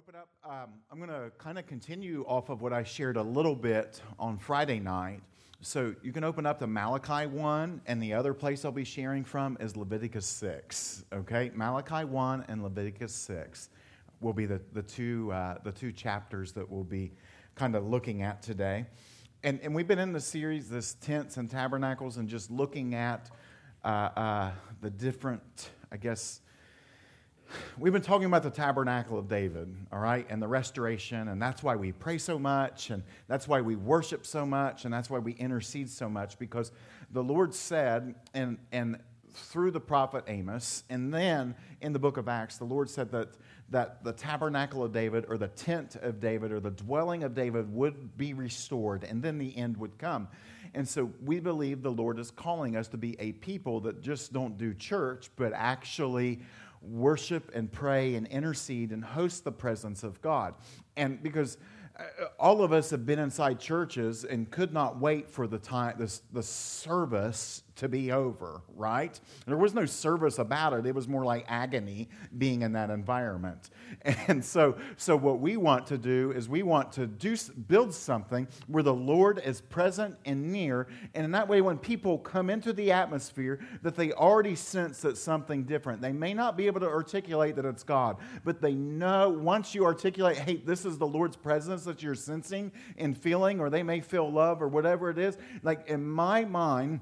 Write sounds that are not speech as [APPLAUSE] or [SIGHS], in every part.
open up, um, I'm going to kind of continue off of what I shared a little bit on Friday night. So you can open up to Malachi 1, and the other place I'll be sharing from is Leviticus 6. Okay? Malachi 1 and Leviticus 6 will be the, the, two, uh, the two chapters that we'll be kind of looking at today. And, and we've been in the series, this tents and tabernacles, and just looking at uh, uh, the different, I guess, we've been talking about the tabernacle of David, all right, and the restoration, and that's why we pray so much, and that's why we worship so much, and that's why we intercede so much, because the Lord said, and, and through the prophet Amos, and then in the book of Acts, the Lord said that, that the tabernacle of David, or the tent of David, or the dwelling of David would be restored, and then the end would come. And so we believe the Lord is calling us to be a people that just don't do church, but actually worship and pray and intercede and host the presence of God. And because uh, all of us have been inside churches and could not wait for the time the, the service to be over right? There was no service about it. It was more like agony being in that environment. [LAUGHS] And so so what we want to do is we want to do build something where the lord is present and near. And in that way when people come into the atmosphere that they already sense that something different. They may not be able to articulate that it's god but they know once you articulate hey this is the lord's presence that you're sensing and feeling or they may feel love or whatever it is like in my mind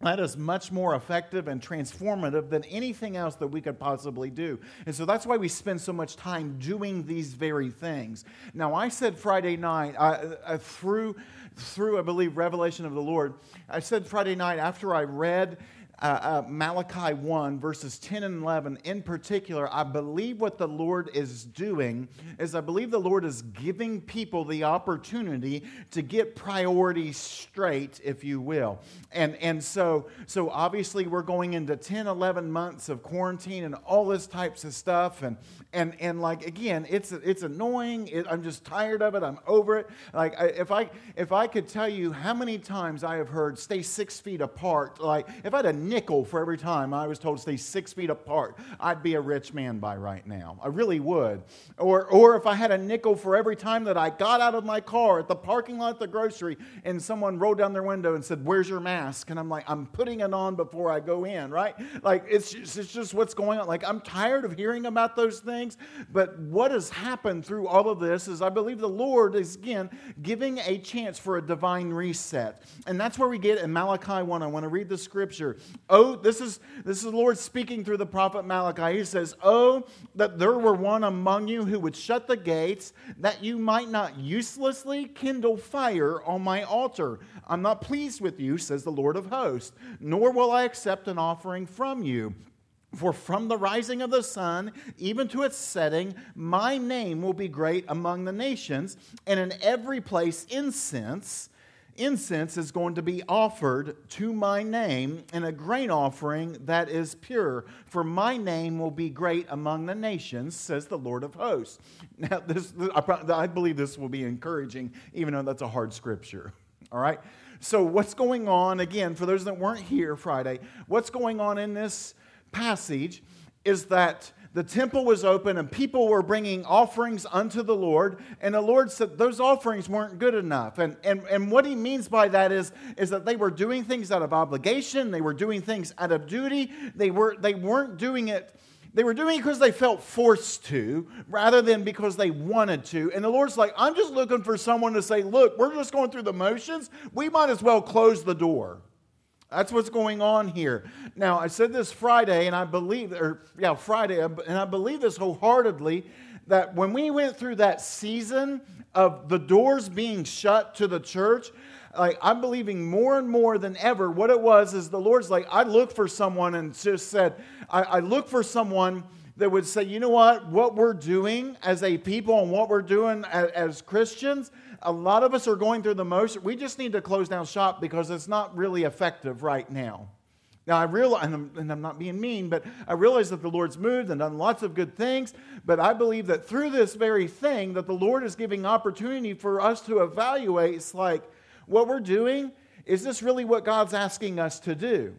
that is much more effective and transformative than anything else that we could possibly do. And so that's why we spend so much time doing these very things. Now, I said Friday night, I, I, through, through, I believe, revelation of the Lord, I said Friday night after I read uh, uh, Malachi 1, verses 10 and 11, in particular, I believe what the Lord is doing is I believe the Lord is giving people the opportunity to get priorities straight, if you will. And, and so, so obviously, we're going into 10, 11 months of quarantine and all this types of stuff. And, and, and like, again, it's, it's annoying. It, I'm just tired of it. I'm over it. Like, if I, if I could tell you how many times I have heard stay six feet apart, like, if I had a nickel for every time I was told to stay six feet apart, I'd be a rich man by right now. I really would. Or, or if I had a nickel for every time that I got out of my car at the parking lot at the grocery and someone rolled down their window and said, Where's your mask? And I'm like, I'm putting it on before I go in, right? Like, it's just, it's just what's going on. Like, I'm tired of hearing about those things. But what has happened through all of this is I believe the Lord is, again, giving a chance for a divine reset. And that's where we get in Malachi 1. I want to read the scripture. Oh, this is this is the Lord speaking through the prophet Malachi. He says, Oh, that there were one among you who would shut the gates, that you might not uselessly kindle fire on my altar. I'm not pleased with you, says the Lord of hosts, nor will I accept an offering from you. For from the rising of the sun even to its setting, my name will be great among the nations, and in every place incense Incense is going to be offered to my name in a grain offering that is pure, for my name will be great among the nations, says the Lord of hosts. [LAUGHS] Now, this, I believe this will be encouraging, even though that's a hard scripture. [LAUGHS] All right? So, what's going on, again, for those that weren't here Friday, what's going on in this passage is that the temple was open and people were bringing offerings unto the Lord. And the Lord said those offerings weren't good enough. And, and, and what he means by that is, is that they were doing things out of obligation, they were doing things out of duty, they, were, they weren't doing it. They were doing it because they felt forced to rather than because they wanted to. And the Lord's like, I'm just looking for someone to say, Look, we're just going through the motions. We might as well close the door. That's what's going on here. Now, I said this Friday, and I believe, or yeah, Friday, and I believe this wholeheartedly that when we went through that season of the doors being shut to the church, like I'm believing more and more than ever what it was is the Lord's like, I looked for someone and just said, I, I look for someone that would say, you know what, what we're doing as a people and what we're doing as, as Christians a lot of us are going through the most. We just need to close down shop because it's not really effective right now. Now, I realize, and I'm, and I'm, not being mean, but I realize that the Lord's moved and done lots of good things. But I believe that through this very thing, that the Lord is giving opportunity for us to evaluate. It's like, what we're doing, is this really what God's asking us to do?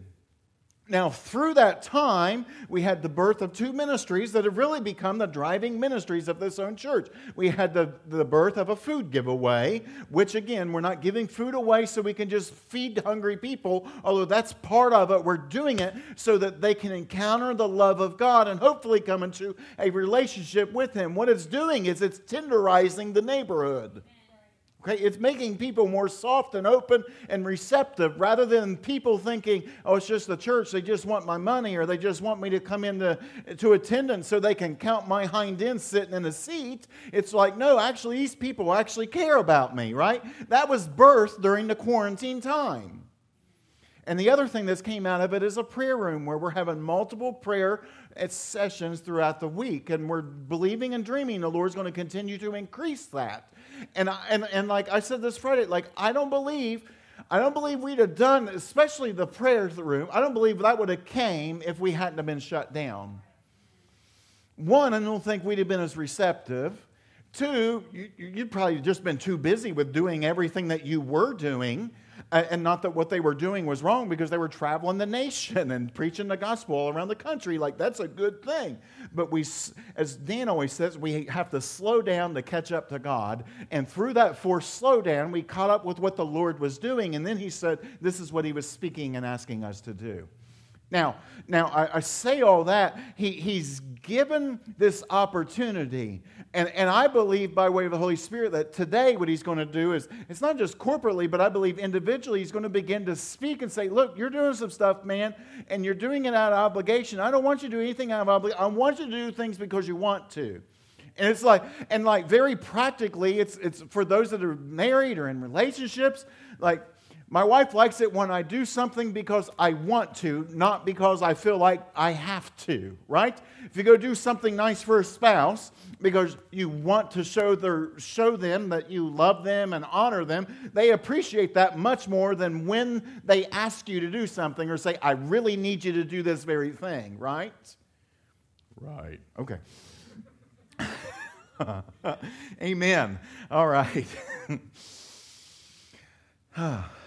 Now, through that time, we had the birth of two ministries that have really become the driving ministries of this own church. We had the, the birth of a food giveaway, which again, we're not giving food away so we can just feed hungry people, although that's part of it. We're doing it so that they can encounter the love of God and hopefully come into a relationship with Him. What it's doing is it's tenderizing the neighborhood. Okay, it's making people more soft and open and receptive rather than people thinking, oh, it's just the church, they just want my money or they just want me to come into to attendance so they can count my hind end sitting in a seat. It's like, no, actually, these people actually care about me, right? That was birth during the quarantine time. And the other thing that's came out of it is a prayer room where we're having multiple prayer sessions throughout the week. And we're believing and dreaming the Lord's going to continue to increase that. And, and, and like I said this Friday, like I don't believe, I don't believe we'd have done, especially the prayer room, I don't believe that would have came if we hadn't have been shut down. One, I don't think we'd have been as receptive. Two, you, would probably just been too busy with doing everything that you were doing Uh, and not that what they were doing was wrong because they were traveling the nation and preaching the gospel all around the country. Like, that's a good thing. But we, as Dan always says, we have to slow down to catch up to God. And through that forced slowdown, we caught up with what the Lord was doing. And then he said, This is what he was speaking and asking us to do. Now, now I, I, say all that. He, he's given this opportunity. And, and I believe, by way of the Holy Spirit, that today what he's going to do is it's not just corporately, but I believe individually, he's going to begin to speak and say, Look, you're doing some stuff, man, and you're doing it out of obligation. I don't want you to do anything out of obligation. I want you to do things because you want to. And it's like, and like very practically, it's, it's for those that are married or in relationships, like my wife likes it when I do something because I want to, not because I feel like I have to, right? If you go do something nice for a spouse because you want to show, their, show them that you love them and honor them, they appreciate that much more than when they ask you to do something or say, I really need you to do this very thing, right? Right. Okay. [LAUGHS] Amen. All right. [LAUGHS] [SIGHS] [SIGHS]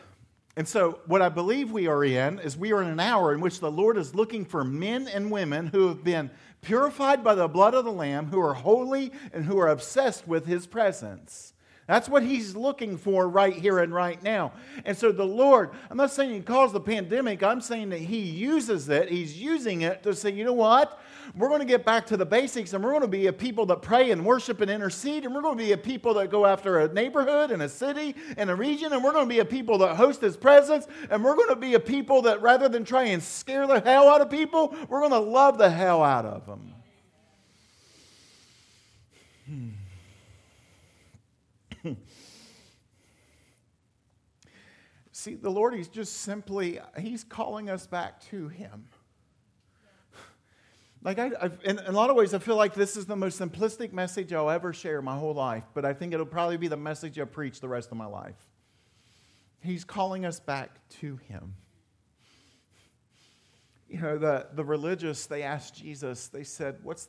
And so, what I believe we are in is we are in an hour in which the Lord is looking for men and women who have been purified by the blood of the Lamb, who are holy and who are obsessed with His presence. That's what He's looking for right here and right now. And so, the Lord, I'm not saying He caused the pandemic, I'm saying that He uses it, He's using it to say, you know what? we're going to get back to the basics and we're going to be a people that pray and worship and intercede. And we're going to be a people that go after a neighborhood and a city and a region. And we're going to be a people that host His presence. And we're going to be a people that rather than try and scare the hell out of people, we're going to love the hell out of them. Hmm. [LAUGHS] See, the Lord, He's just simply, He's calling us back to Him. [LAUGHS] Like, I, I've, in, in, a lot of ways, I feel like this is the most simplistic message I'll ever share my whole life, but I think it'll probably be the message I preach the rest of my life. He's calling us back to Him. You know, the, the religious, they asked Jesus, they said, what's,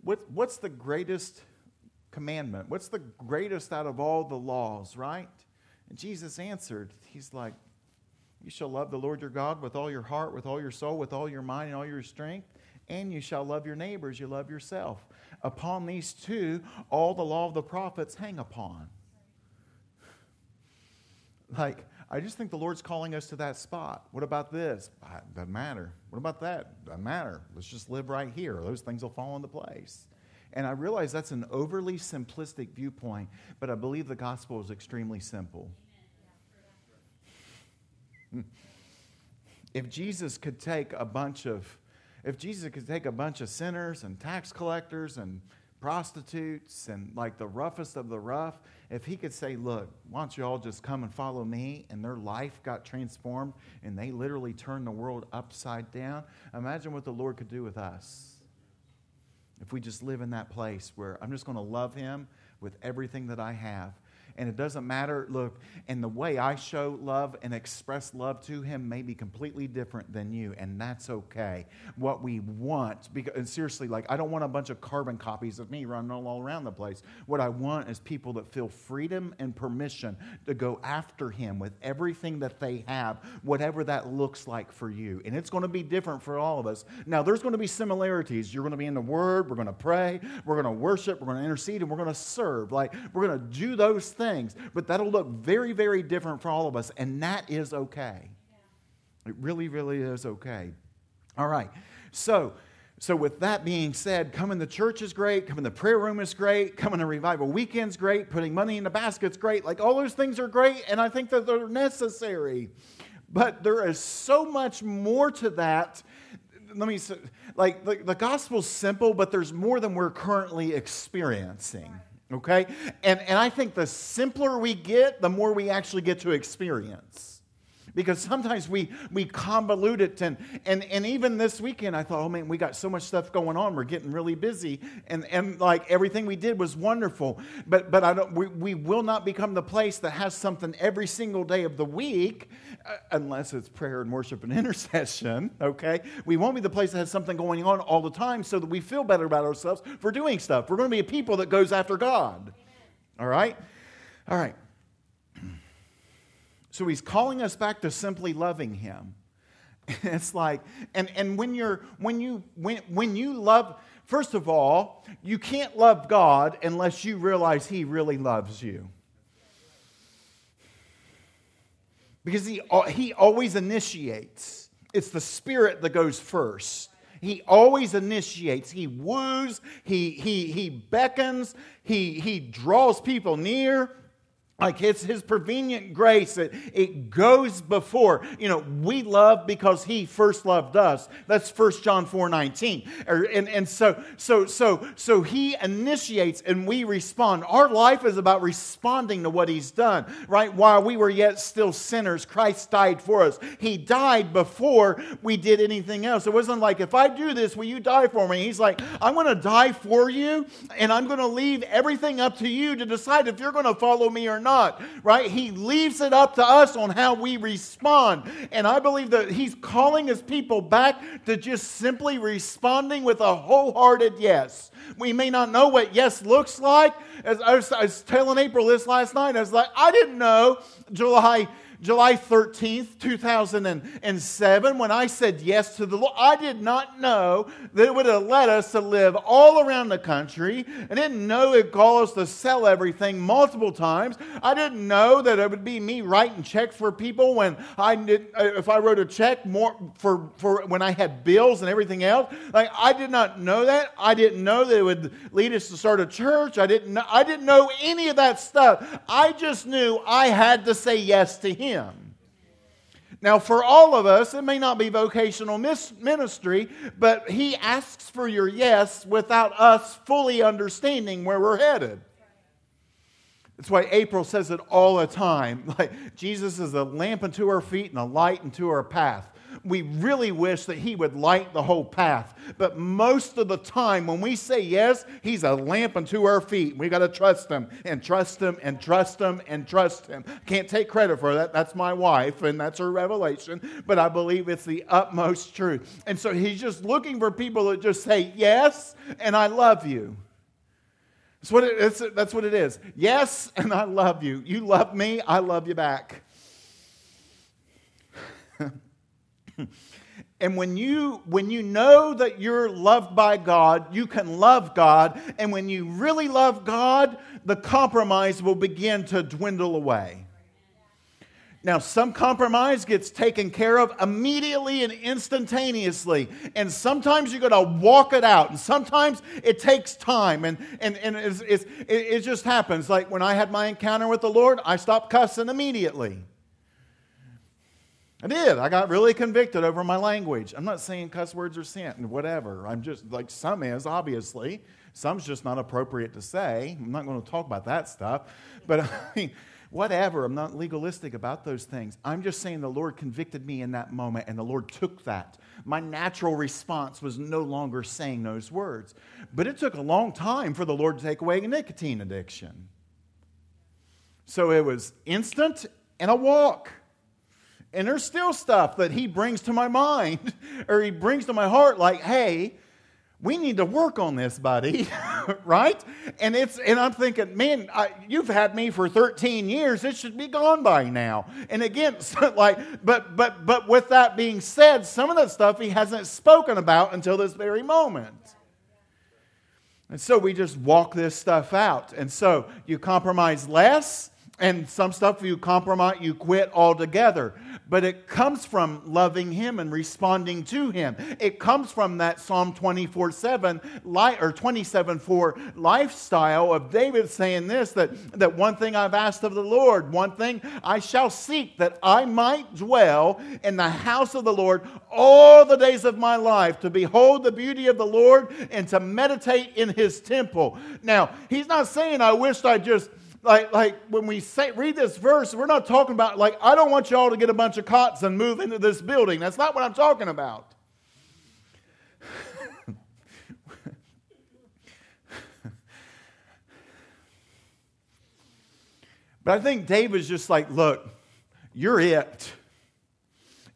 what, what's the greatest commandment? What's the greatest out of all the laws, right? And Jesus answered, He's like, You shall love the Lord your God with all your heart, with all your soul, with all your mind, and all your strength and you shall love your neighbors, you love yourself. Upon these two, all the law of the prophets hang upon. Like, I just think the Lord's calling us to that spot. What about this? Doesn't matter. What about that? Doesn't matter. Let's just live right here. Those things will fall into place. And I realize that's an overly simplistic viewpoint, but I believe the gospel is extremely simple. If Jesus could take a bunch of if Jesus could take a bunch of sinners and tax collectors and prostitutes and like the roughest of the rough, if he could say, Look, why don't you all just come and follow me? And their life got transformed and they literally turned the world upside down, imagine what the Lord could do with us. If we just live in that place where I'm just going to love him with everything that I have. And it doesn't matter, look, and the way I show love and express love to him may be completely different than you, and that's okay. What we want, because, and seriously, like, I don't want a bunch of carbon copies of me running all around the place. What I want is people that feel freedom and permission to go after him with everything that they have, whatever that looks like for you. And it's going to be different for all of us. Now, there's going to be similarities. You're going to be in the Word, we're going to pray, we're going to worship, we're going to intercede, and we're going to serve. Like, we're going to do those things things, but that'll look very, very different for all of us, and that is okay. It really, really is okay. All right. So, so with that being said, coming to church is great, coming to the prayer room is great, coming to revival weekend's great, putting money in the basket's great. Like all those things are great, and I think that they're necessary. But there is so much more to that. Let me say, like the, the gospel's simple, but there's more than we're currently experiencing. Okay? And, and I think the simpler we get, the more we actually get to experience. Because sometimes we, we convolute it. And, and, and even this weekend, I thought, oh man, we got so much stuff going on. We're getting really busy. And, and like everything we did was wonderful. But, but I don't, we, we will not become the place that has something every single day of the week, uh, unless it's prayer and worship and [LAUGHS] intercession. Okay? We won't be the place that has something going on all the time so that we feel better about ourselves for doing stuff. We're going to be a people that goes after God. God. All right? All right. So he's calling us back to simply loving him. [LAUGHS] It's like, and, and when you're when you when when you love, first of all, you can't love God unless you realize he really loves you. Because he, he always initiates. It's the spirit that goes first. He always initiates. He woos, he, he, he beckons, he, he draws people near. Like it's his prevenient grace. It, it goes before. You know, we love because he first loved us. That's 1 John 4 19. Er, and, and so, so, so, so he initiates and we respond. Our life is about responding to what he's done, right? While we were yet still sinners, Christ died for us. He died before we did anything else. It wasn't like, if I do this, will you die for me? He's like, I'm going to die for you and I'm going to leave everything up to you to decide if you're going to follow me or not not, right? He leaves it up to us on how we respond. And I believe that He's calling His people back to just simply responding with a wholehearted yes. We may not know what yes looks like. As I was, I was telling April this last night, I was like, I didn't know July July 13th, 2007, when I said yes to the Lord, I did not know that it would have led us to live all around the country. I didn't know it would call us to sell everything multiple times. I didn't know that it would be me writing checks for people when I did, uh, if I wrote a check more for, for when I had bills and everything else. Like, I did not know that. I didn't know that it would lead us to start a church. I didn't know, I didn't know any of that stuff. I just knew I had to say yes to Him. Him. Now, for all of us, it may not be vocational ministry, but He asks for your yes without us fully understanding where we're headed. That's why April says it all the time. [LAUGHS] Like Jesus is a lamp unto our feet and a light unto our path we really wish that He would light the whole path. But most of the time, when we say yes, He's a lamp unto our feet. We got to trust Him and trust Him and trust Him and trust Him. Can't take credit for that. That's my wife, and that's her revelation. But I believe it's the utmost truth. And so He's just looking for people that just say yes, and I love you. That's what, it, that's what it is. Yes, and I love you. You love me, I love you back. [LAUGHS] [LAUGHS] And when you, when you know that you're loved by God, you can love God. And when you really love God, the compromise will begin to dwindle away. Now, some compromise gets taken care of immediately and instantaneously. And sometimes you got to walk it out. And sometimes it takes time. And, and, and it's, it's, it just happens. Like when I had my encounter with the Lord, I stopped cussing immediately. I did. I got really convicted over my language. I'm not saying cuss words are sin, and whatever. I'm just like some is, obviously. Some's just not appropriate to say. I'm not going to talk about that stuff. But [LAUGHS] I mean, whatever. I'm not legalistic about those things. I'm just saying the Lord convicted me in that moment, and the Lord took that. My natural response was no longer saying those words. But it took a long time for the Lord to take away a nicotine addiction. So it was instant and a walk. And there's still stuff that he brings to my mind [LAUGHS] or he brings to my heart like, hey, we need to work on this, buddy, [LAUGHS] right? And it's and I'm thinking, man, I, you've had me for 13 years. It should be gone by now. And again, [LAUGHS] like, but but but with that being said, some of that stuff he hasn't spoken about until this very moment. And so we just walk this stuff out. And so you compromise less, and some stuff you compromise, you quit altogether but it comes from loving Him and responding to Him. It comes from that Psalm 24 7 or 27 4 lifestyle of David saying this that, that one thing I've asked of the Lord, one thing I shall seek, that I might dwell in the house of the Lord all the days of my life, to behold the beauty of the Lord and to meditate in His temple. Now, he's not saying, I wished I just like, like when we say, read this verse, we're not talking about, like, I don't want y'all to get a bunch of cots and move into this building. That's not what I'm talking about. [LAUGHS] but I think David's just like, look, you're it.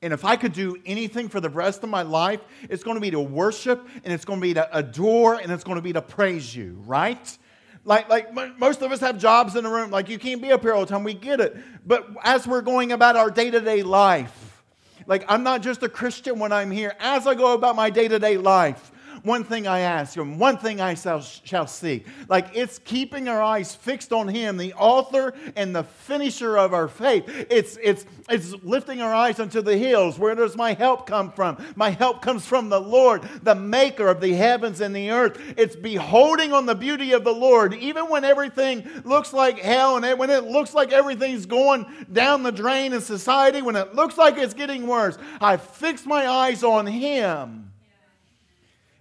And if I could do anything for the rest of my life, it's going to be to worship and it's going to be to adore and it's going to be to praise you, right? Like, like most of us have jobs in the room. Like, you can't be up here all the time. We get it. But as we're going about our day to day life, like, I'm not just a Christian when I'm here. As I go about my day to day life, one thing I ask him, one thing I shall, shall seek. Like it's keeping our eyes fixed on him, the author and the finisher of our faith. It's, it's, it's lifting our eyes unto the hills. Where does my help come from? My help comes from the Lord, the maker of the heavens and the earth. It's beholding on the beauty of the Lord, even when everything looks like hell and when it looks like everything's going down the drain in society, when it looks like it's getting worse. I fix my eyes on him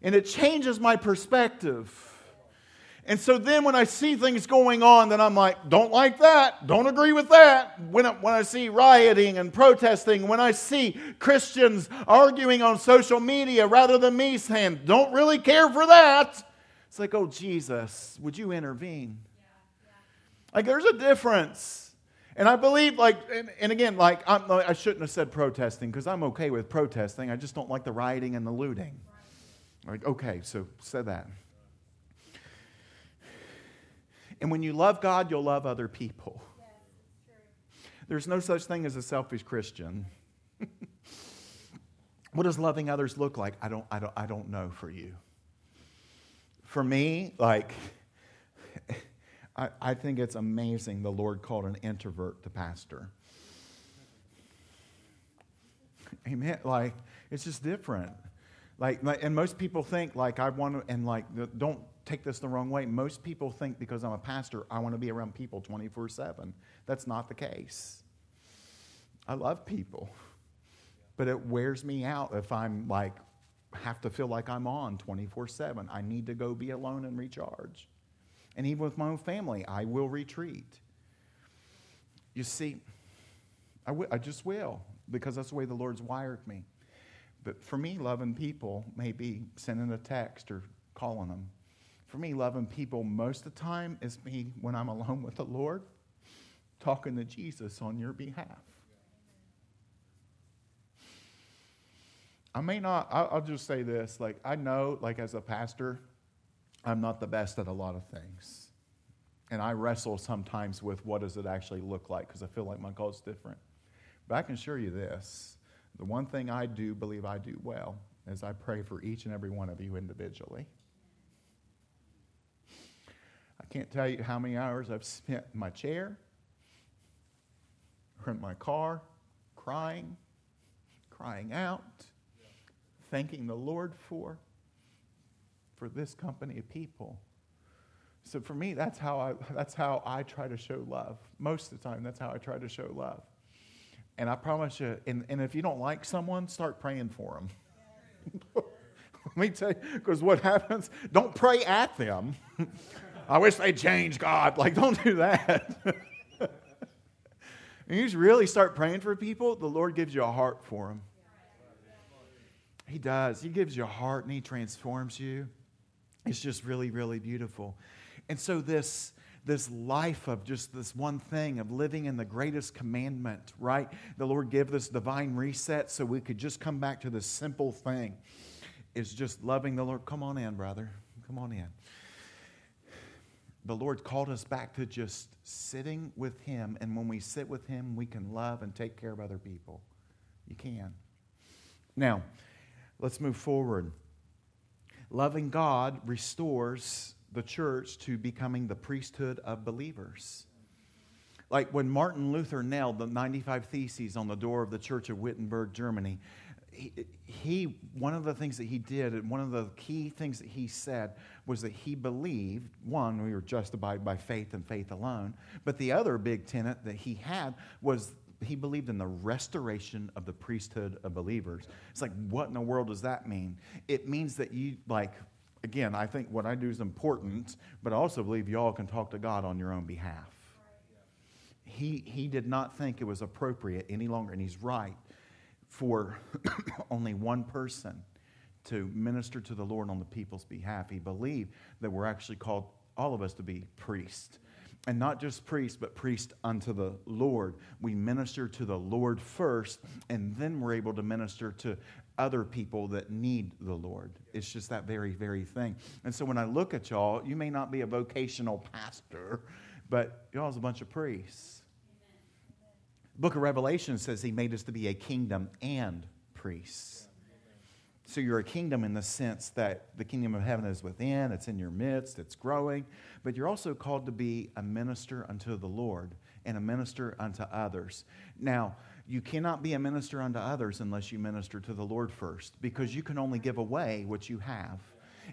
and it changes my perspective. And so then when I see things going on, then I'm like, don't like that, don't agree with that. When I, when I see rioting and protesting, when I see Christians arguing on social media rather than me saying, don't really care for that, it's like, oh, Jesus, would you intervene? Yeah, yeah. Like there's a difference. And I believe, like, and, and again, like, I'm, i shouldn't have said protesting because I'm okay with protesting. I just don't like the rioting and the looting. Like, okay, so say that. And when you love God, you'll love other people. There's no such thing as a selfish Christian. [LAUGHS] what does loving others look like? I don't, I, don't, I don't know for you. For me, like, [LAUGHS] I, I think it's amazing the Lord called an introvert to pastor. Amen. Like, it's just different. Like, and most people think, like, I want to, and like, don't take this the wrong way. Most people think because I'm a pastor, I want to be around people 24 7. That's not the case. I love people, but it wears me out if I'm like, have to feel like I'm on 24 7. I need to go be alone and recharge. And even with my own family, I will retreat. You see, I, w- I just will because that's the way the Lord's wired me. But for me, loving people may be sending a text or calling them. For me, loving people most of the time is me when I'm alone with the Lord talking to Jesus on your behalf. I may not, I'll just say this. Like, I know, like, as a pastor, I'm not the best at a lot of things. And I wrestle sometimes with what does it actually look like because I feel like my call is different. But I can assure you this the one thing I do believe I do well is I pray for each and every one of you individually. I can't tell you how many hours I've spent in my chair or in my car crying, crying out, thanking the Lord for for this company of people. So for me, that's how I, that's how I try to show love. Most of the time, that's how I try to show love. And I promise you, and, and if you don't like someone, start praying for them. [LAUGHS] Let me tell you, because what happens, don't pray at them. I wish they'd change, God. Like, don't do that. [LAUGHS] and you just really start praying for people, the Lord gives you a heart for them. He does. He gives you a heart and He transforms you. It's just really, really beautiful. And so, this, this life of just this one thing of living in the greatest commandment, right? The Lord gave this divine reset so we could just come back to this simple thing is just loving the Lord. Come on in, brother. Come on in. The Lord called us back to just sitting with Him, and when we sit with Him, we can love and take care of other people. You can. Now, let's move forward. Loving God restores the church to becoming the priesthood of believers. Like when Martin Luther nailed the 95 Theses on the door of the church of Wittenberg, Germany, he, he, one of the things that he did, and one of the key things that he said was that he believed one, we were justified by faith and faith alone, but the other big tenet that he had was he believed in the restoration of the priesthood of believers. It's like, what in the world does that mean? It means that you, like, again, I think what I do is important, but I also believe y'all can talk to God on your own behalf. He, he did not think it was appropriate any longer, and he's right, for [COUGHS] only one person to minister to the Lord on the people's behalf. He believed that we're actually called, all of us, to be priests and not just priests, but priests unto the Lord. We minister to the Lord first, and then we're able to minister to other people that need the Lord. It's just that very, very thing. And so when I look at y'all, you may not be a vocational pastor, but y'all's a bunch of priests. Book of Revelation says he made us to be a kingdom and priests. So you're a kingdom in the sense that the kingdom of heaven is within, it's in your midst, it's growing, but you're also called to be a minister unto the Lord and a minister unto others. Now, you cannot be a minister unto others unless you minister to the Lord first, because you can only give away what you have.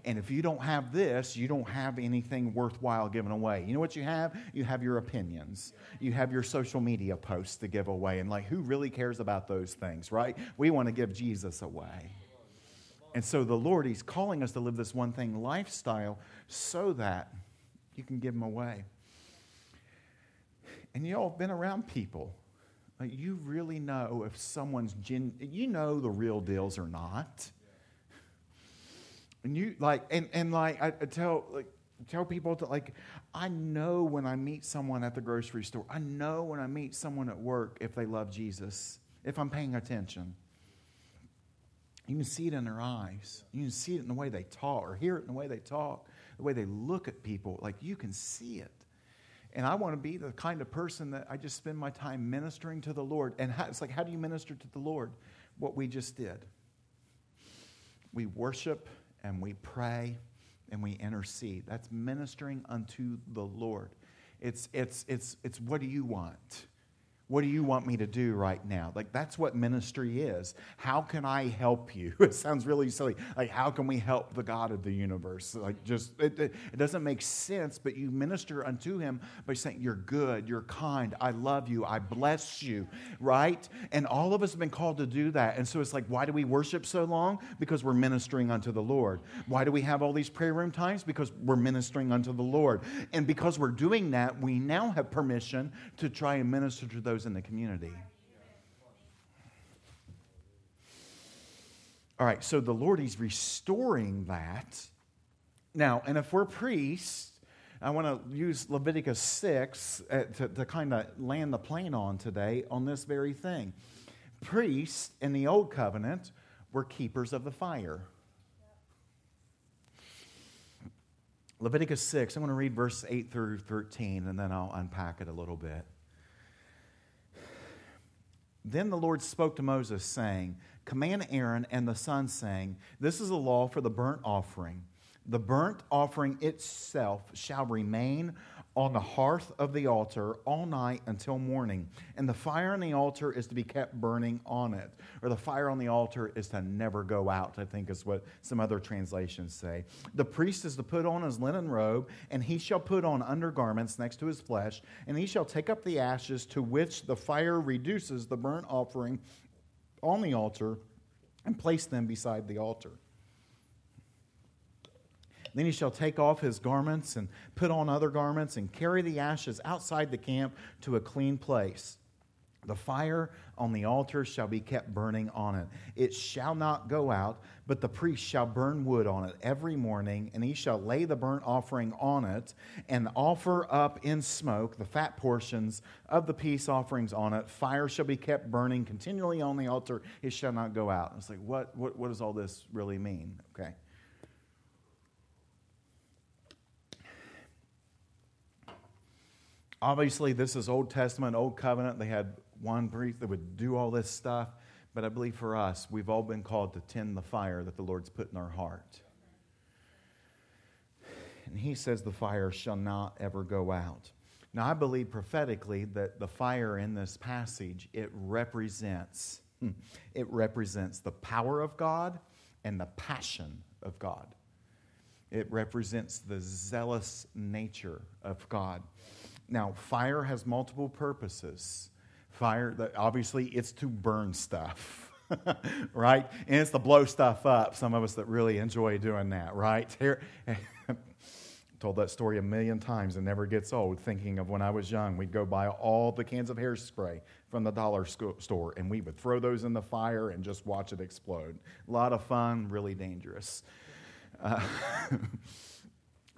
And if you don't have this, you don't have anything worthwhile giving away. You know what you have? You have your opinions. You have your social media posts to give away. And like, who really cares about those things, right? We want to give Jesus away. And so the Lord, He's calling us to live this one thing lifestyle so that you can give them away. And you all have been around people. Like you really know if someone's gen, you know the real deals or not. And you like, and, and like I, I tell like tell people to like, I know when I meet someone at the grocery store. I know when I meet someone at work if they love Jesus, if I'm paying attention. You can see it in their eyes. You can see it in the way they talk or hear it in the way they talk, the way they look at people. Like you can see it. And I want to be the kind of person that I just spend my time ministering to the Lord. And how, it's like, how do you minister to the Lord? What we just did. We worship and we pray and we intercede. That's ministering unto the Lord. It's, it's, it's, it's what do you want? What do you want me to do right now? Like, that's what ministry is. How can I help you? [LAUGHS] It sounds really silly. Like, how can we help the God of the universe? Like, just, it, it, doesn't make sense, but you minister unto him by saying, You're good, you're kind, I love you, I bless you, right? And all of us have been called to do that. And so it's like, why do we worship so long? Because we're ministering unto the Lord. Why do we have all these prayer room times? Because we're ministering unto the Lord. And because we're doing that, we now have permission to try and minister to those in the community. All right, so the Lord, is restoring that. Now, and if we're priests, I want to use Leviticus 6 uh, to, to kind of land the plane on today on this very thing. Priests in the Old Covenant were keepers of the fire. Leviticus 6, I'm going to read verse 8 through 13, and then I'll unpack it a little bit. Then the Lord spoke to Moses, saying, Command Aaron and the sons, saying, This is a law for the burnt offering. The burnt offering itself shall remain on the hearth of the altar all night until morning. And the fire on the altar is to be kept burning on it. Or the fire on the altar is to never go out, I think is what some other translations say. The priest is to put on his linen robe, and he shall put on undergarments next to his flesh, and he shall take up the ashes to which the fire reduces the burnt offering on the altar and place them beside the altar. Then he shall take off his garments and put on other garments and carry the ashes outside the camp to a clean place. The fire on the altar shall be kept burning on it. It shall not go out, but the priest shall burn wood on it every morning, and he shall lay the burnt offering on it and offer up in smoke the fat portions of the peace offerings on it. Fire shall be kept burning continually on the altar. It shall not go out. It's like, what, what, what does all this really mean? Okay. Obviously, this is Old Testament, Old Covenant. They had one priest that would do all this stuff. But I believe for us, we've all been called to tend the fire that the Lord's put in our heart. And he says the fire shall not ever go out. Now, I believe prophetically that the fire in this passage, it represents, hmm, it represents the power of God and the passion of God. It represents the zealous nature of God. Now, fire has multiple purposes. Fire, obviously, it's to burn stuff, [LAUGHS] right? And it's to blow stuff up. Some of us that really enjoy doing that, right? Here, [LAUGHS] told that story a million times and never gets old. Thinking of when I was young, we'd go buy all the cans of hairspray from the dollar store and we would throw those in the fire and just watch it explode. A lot of fun, really dangerous. Uh, [LAUGHS]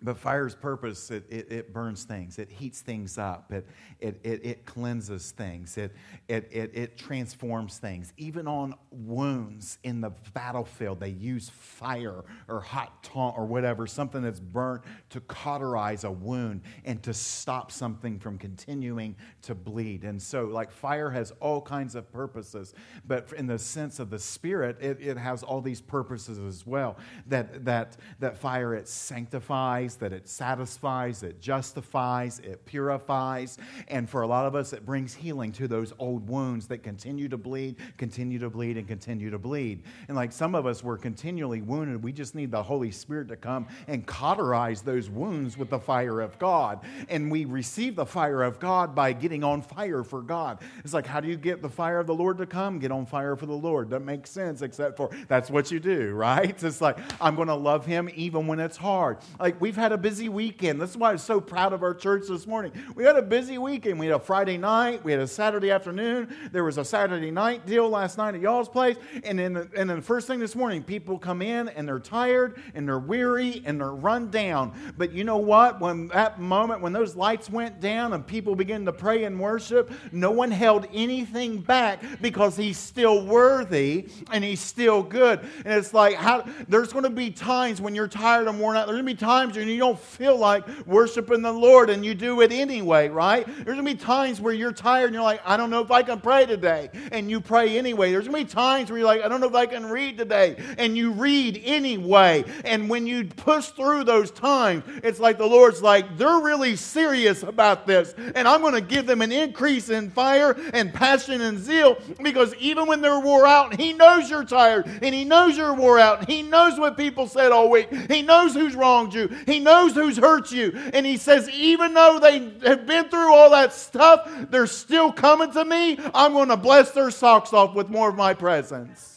But fire's purpose, it, it, it, burns things, it heats things up, it, it, it, it cleanses things, it, it, it, it transforms things. Even on wounds in the battlefield, they use fire or hot taunt or whatever, something that's burnt to cauterize a wound and to stop something from continuing to bleed. And so, like, fire has all kinds of purposes, but in the sense of the spirit, it, it has all these purposes as well. That, that, that fire, it sanctifies that it satisfies, it justifies, it purifies. And for a lot of us, it brings healing to those old wounds that continue to bleed, continue to bleed, and continue to bleed. And like some of us, we're continually wounded. We just need the Holy Spirit to come and cauterize those wounds with the fire of God. And we receive the fire of God by getting on fire for God. It's like, how do you get the fire of the Lord to come? Get on fire for the Lord. Doesn't make sense, except for that's what you do, right? It's like, I'm going to love Him even when it's hard. Like, we've had a busy weekend. This is why I'm so proud of our church this morning. We had a busy weekend. We had a Friday night, we had a Saturday afternoon. There was a Saturday night deal last night at y'all's place. And then, the, and then the first thing this morning, people come in and they're tired and they're weary and they're run down. But you know what? When that moment, when those lights went down and people began to pray and worship, no one held anything back because he's still worthy and he's still good. And it's like, how, there's going to be times when you're tired and worn out. There's going to be times when you don't feel like worshiping the Lord and you do it anyway, right? There's going to be times where you're tired and you're like, I don't know if I can pray today. And you pray anyway. There's going to be times where you're like, I don't know if I can read today. And you read anyway. And when you push through those times, it's like the Lord's like, they're really serious about this. And I'm going to give them an increase in fire and passion and zeal because even when they're wore out, He knows you're tired and He knows you're wore out. and He knows what people said all week. He knows who's wronged you. He knows who's hurt you. And he says, even though they have been through all that stuff, they're still coming to me. I'm going to bless their socks off with more of my presence.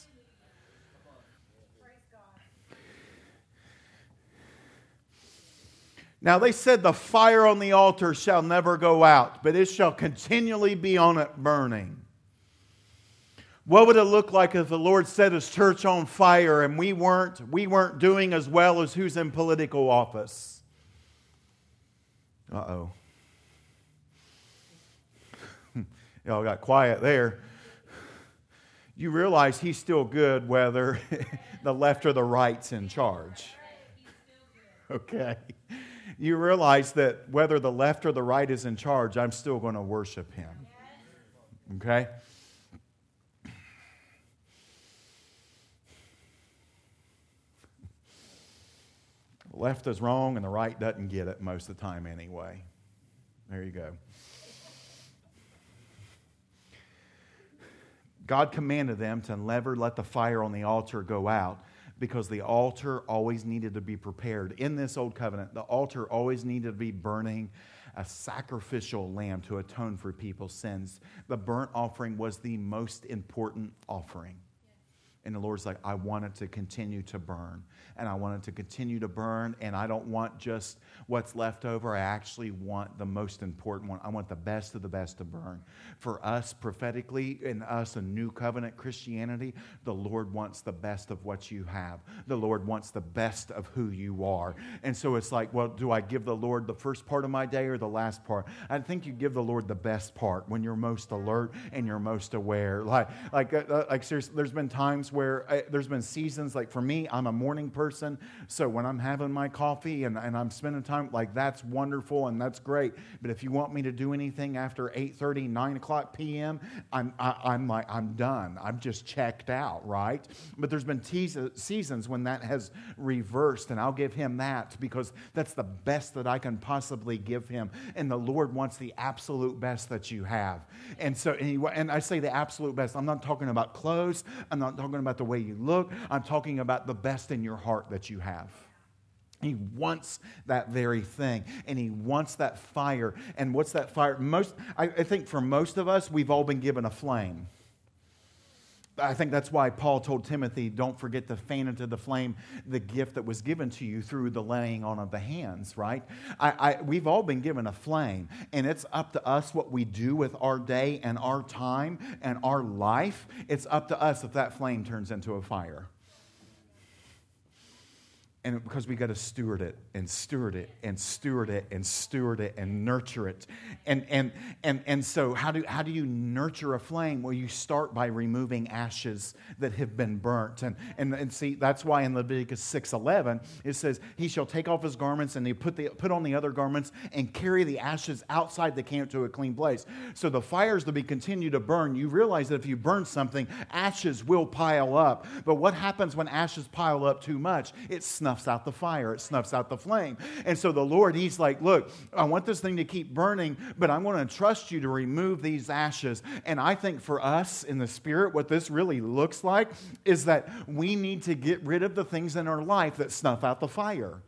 Now they said, The fire on the altar shall never go out, but it shall continually be on it burning. What would it look like if the Lord set his church on fire and we weren't, we weren't doing as well as who's in political office? Uh oh. [LAUGHS] Y'all got quiet there. You realize he's still good whether [LAUGHS] the left or the right's in charge. Okay. You realize that whether the left or the right is in charge, I'm still going to worship him. Okay? Left is wrong and the right doesn't get it most of the time anyway. There you go. God commanded them to never let the fire on the altar go out because the altar always needed to be prepared. In this old covenant, the altar always needed to be burning a sacrificial lamb to atone for people's sins. The burnt offering was the most important offering. And the Lord's like, I want it to continue to burn. And I want it to continue to burn. And I don't want just what's left over. I actually want the most important one. I want the best of the best to burn. For us, prophetically, in us, a new covenant Christianity, the Lord wants the best of what you have. The Lord wants the best of who you are. And so it's like, well, do I give the Lord the first part of my day or the last part? I think you give the Lord the best part when you're most alert and you're most aware. Like, like, uh, uh like seriously, there's been times where I, there's been seasons, like for me, I'm a morning person. So when I'm having my coffee and, and I'm spending time, like that's wonderful and that's great. But if you want me to do anything after 8.30, 9 o'clock p.m., I'm, I, am i am like, I'm done. I'm just checked out, right? But there's been te- uh, seasons when that has reversed, and I'll give him that because that's the best that I can possibly give him. And the Lord wants the absolute best that you have. And so, and, and I say the absolute best. I'm not talking about clothes. I'm not talking about the way you look. I'm talking about the best in your heart that you have. He wants that very thing, and he wants that fire. And what's that fire? Most, I, I think, for most of us, we've all been given a flame. I think that's why Paul told Timothy, don't forget to fan into the flame the gift that was given to you through the laying on of the hands, right? I, I, we've all been given a flame, and it's up to us what we do with our day and our time and our life. It's up to us if that flame turns into a fire and because we got to steward it and steward it and steward it and steward it and nurture it. And and and and so how do how do you nurture a flame? Well you start by removing ashes that have been burnt. And and, and see that's why in leviticus 6.11 it says he shall take off his garments and he put the put on the other garments and carry the ashes outside the camp to a clean place. So the fires to be continue to burn you realize that if you burn something ashes will pile up. But what happens when ashes pile up too much? It snuffs snuffs out the fire, it snuffs out the flame. And so the Lord, He's like, Look, I want this thing to keep burning, but I'm going to trust you to remove these ashes. And I think for us in the Spirit, what this really looks like is that we need to get rid of the things in our life that snuff out the fire.